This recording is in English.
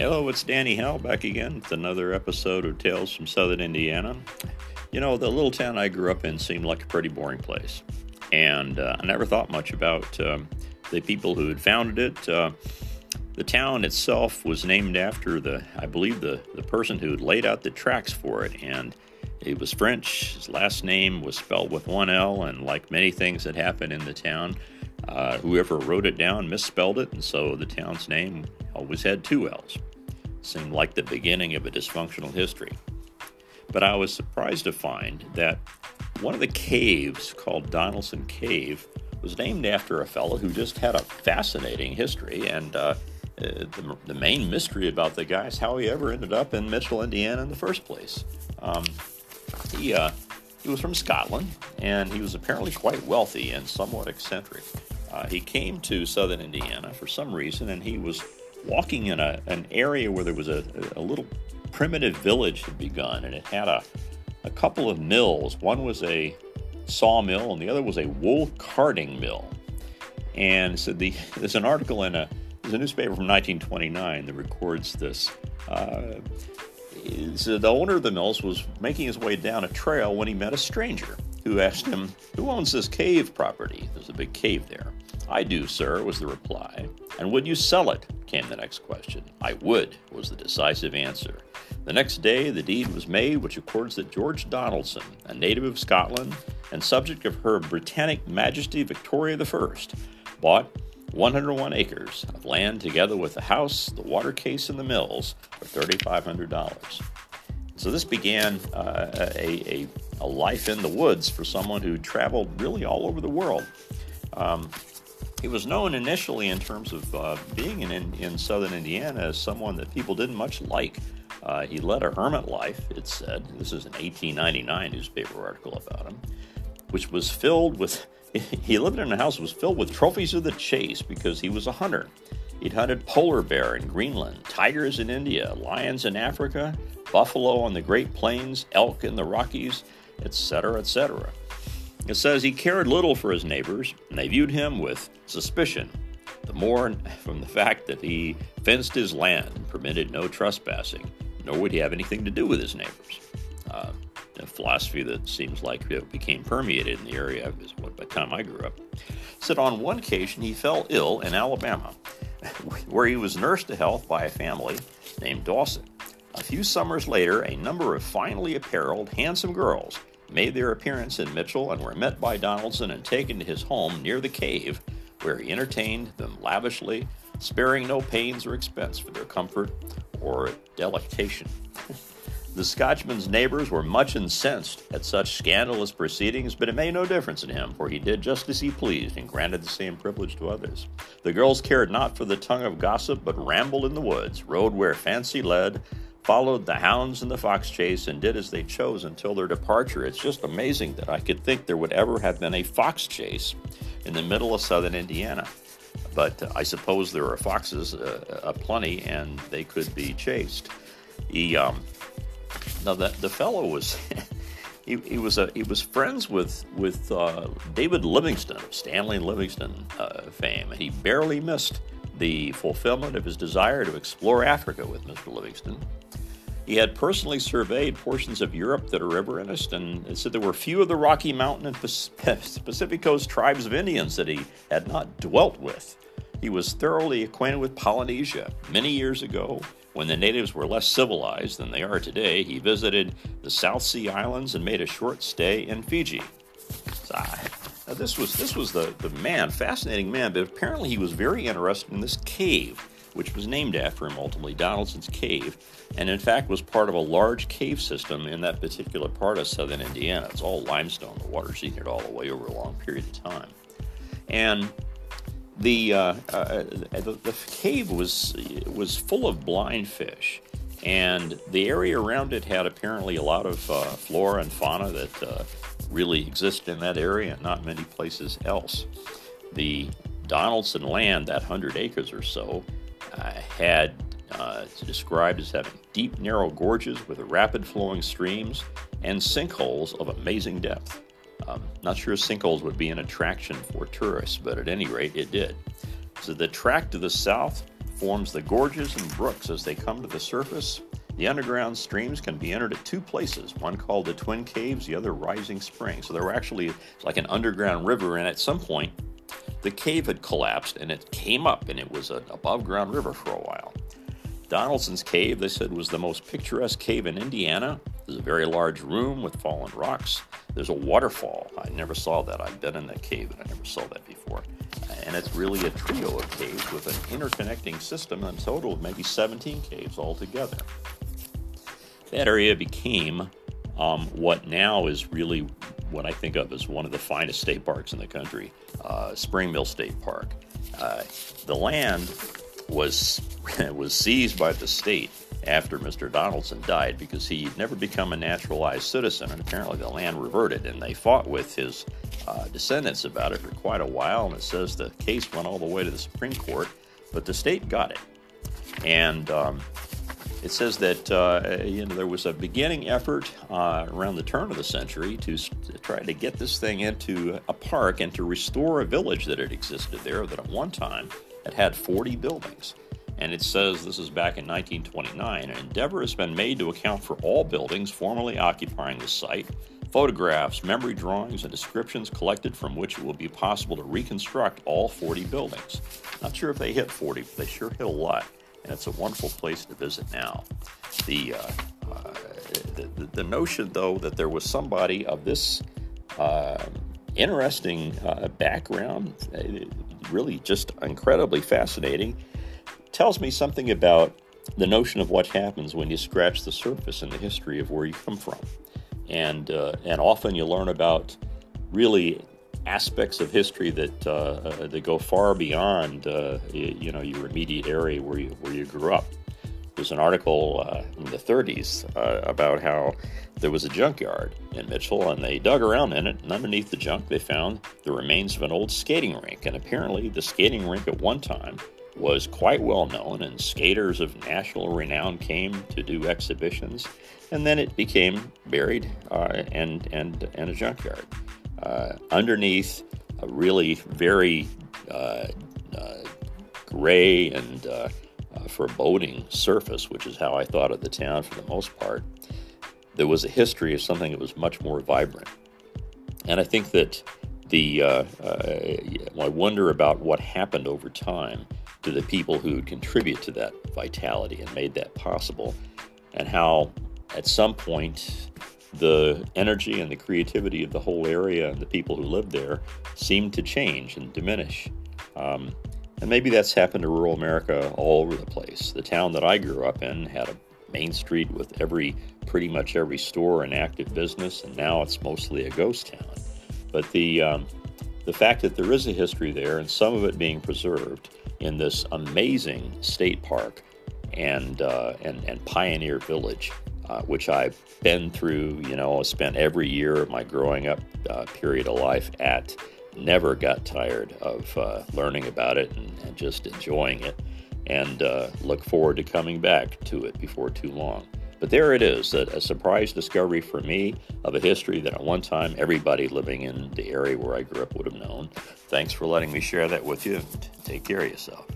Hello, it's Danny Howell back again with another episode of Tales from Southern Indiana. You know, the little town I grew up in seemed like a pretty boring place, and uh, I never thought much about um, the people who had founded it. Uh, the town itself was named after the, I believe, the, the person who had laid out the tracks for it, and he was French. His last name was spelled with one L, and like many things that happened in the town, uh, whoever wrote it down misspelled it, and so the town's name always had two L's. Seemed like the beginning of a dysfunctional history. But I was surprised to find that one of the caves, called Donaldson Cave, was named after a fellow who just had a fascinating history. And uh, uh the, the, main mystery about the guy is how he ever ended up in Mitchell, Indiana in the first place. Um, he, uh, he was from Scotland, and he was apparently quite wealthy and somewhat eccentric. Uh, he came to southern Indiana for some reason, and he was walking in a, an area where there was a, a little primitive village had begun, and it had a, a couple of mills. One was a sawmill, and the other was a wool carding mill. And so the, there's an article in a there's a newspaper from 1929 that records this. Uh, so the owner of the mills was making his way down a trail when he met a stranger who asked him, Who owns this cave property? There's a big cave there. I do, sir, was the reply. And would you sell it? Came the next question. I would, was the decisive answer. The next day, the deed was made, which records that George Donaldson, a native of Scotland and subject of Her Britannic Majesty Victoria I, bought 101 acres of land together with the house, the water case, and the mills for $3,500. So this began uh, a, a, a, life in the woods for someone who traveled really all over the world. Um, he was known initially in terms of uh, being in, in southern Indiana as someone that people didn't much like. Uh, he led a hermit life, it said. This is an 1899 newspaper article about him, which was filled with. He lived in a house that was filled with trophies of the chase because he was a hunter. He'd hunted polar bear in Greenland, tigers in India, lions in Africa, buffalo on the Great Plains, elk in the Rockies, etc., etc. It says he cared little for his neighbors, and they viewed him with suspicion, the more from the fact that he fenced his land and permitted no trespassing, nor would he have anything to do with his neighbors. Uh, a philosophy that seems like it became permeated in the area by the time I grew up. Said on one occasion he fell ill in Alabama, where he was nursed to health by a family named Dawson. A few summers later, a number of finely appareled, handsome girls made their appearance in Mitchell and were met by Donaldson and taken to his home near the cave, where he entertained them lavishly, sparing no pains or expense for their comfort or delectation. the Scotchman's neighbors were much incensed at such scandalous proceedings, but it made no difference in him, for he did just as he pleased and granted the same privilege to others. The girls cared not for the tongue of gossip, but rambled in the woods, rode where fancy led, followed the hounds in the fox chase and did as they chose until their departure. It's just amazing that I could think there would ever have been a fox chase in the middle of southern Indiana. But uh, I suppose there are foxes uh, aplenty and they could be chased. He, um, now the, the fellow was. he, he, was a, he was friends with with uh, David Livingstone, Stanley Livingstone uh, fame, and he barely missed the fulfillment of his desire to explore Africa with Mr. Livingstone. He had personally surveyed portions of Europe that are riverine,ist and said there were few of the Rocky Mountain and Pacific Coast tribes of Indians that he had not dwelt with. He was thoroughly acquainted with Polynesia. Many years ago, when the natives were less civilized than they are today, he visited the South Sea Islands and made a short stay in Fiji. This was this was the, the man, fascinating man, but apparently he was very interested in this cave which was named after him ultimately, Donaldson's Cave, and in fact was part of a large cave system in that particular part of southern Indiana. It's all limestone. The water's eaten it all away over a long period of time. And the, uh, uh, the, the cave was was full of blind fish, and the area around it had apparently a lot of uh, flora and fauna that uh, really exist in that area and not many places else. The Donaldson land, that hundred acres or so, uh, had uh, described as having deep, narrow gorges with rapid flowing streams and sinkholes of amazing depth. Um, not sure sinkholes would be an attraction for tourists, but at any rate, it did. So the tract to the south forms the gorges and brooks as they come to the surface. The underground streams can be entered at two places, one called the Twin Caves, the other Rising Spring. So there were actually like an underground river, and at some point, the cave had collapsed and it came up, and it was an above ground river for a while. Donaldson's Cave, they said, was the most picturesque cave in Indiana. There's a very large room with fallen rocks. There's a waterfall. I never saw that. I've been in that cave, and I never saw that before. And it's really a trio of caves with an interconnecting system, and total of maybe 17 caves altogether. That area became um, what now is really what I think of as one of the finest state parks in the country, uh, Spring Mill State Park. Uh, the land was was seized by the state after Mr. Donaldson died because he'd never become a naturalized citizen, and apparently the land reverted. And they fought with his uh, descendants about it for quite a while, and it says the case went all the way to the Supreme Court, but the state got it. And um, it says that uh, you know there was a beginning effort uh, around the turn of the century to, to, try to get this thing into a park and to restore a village that had existed there that at one time had had 40 buildings. And it says this is back in 1929. An endeavor has been made to account for all buildings formerly occupying the site. Photographs, memory drawings, and descriptions collected from which it will be possible to reconstruct all 40 buildings. Not sure if they hit 40, but they sure hit a lot and it's a wonderful place to visit now. The, uh, uh, the, the, notion, though, that there was somebody of this uh, interesting background, uh, really just incredibly fascinating, tells me something about the notion of what happens when you scratch the surface in the history of where you come from. And, uh, and often you learn about really aspects of history that uh, uh, that go far beyond uh, you, know your immediate area where you where you grew up. There's an article uh, in the 30s uh, about how there was a junkyard in Mitchell, and they dug around in it, and underneath the junk they found the remains of an old skating rink. And apparently, the skating rink at one time was quite well known, and skaters of national renown came to do exhibitions. And then it became buried uh, and and and a junkyard uh, underneath a really very uh, uh gray and uh, uh, foreboding surface, which is how I thought of the town for the most part, there was a history of something that was much more vibrant. And I think that the I wonder about what happened over time to the people who contribute to that vitality and made that possible, and how at some point the energy and the creativity of the whole area and the people who live there seem to change and diminish. Um, and maybe that's happened to rural America all over the place. The town that I grew up in had a main street with every pretty much every store and active business, and now it's mostly a ghost town. But the um, the fact that there is a history there, and some of it being preserved in this amazing state park and uh, and, and pioneer village, uh, which I've been through, you know, spent every year of my growing up uh, period of life at. Never got tired of uh, learning about it and, and, just enjoying it, and uh, look forward to coming back to it before too long. But there it is, a, a surprise discovery for me of a history that at one time everybody living in the area where I grew up would have known. Thanks for letting me share that with you. Take care of yourself.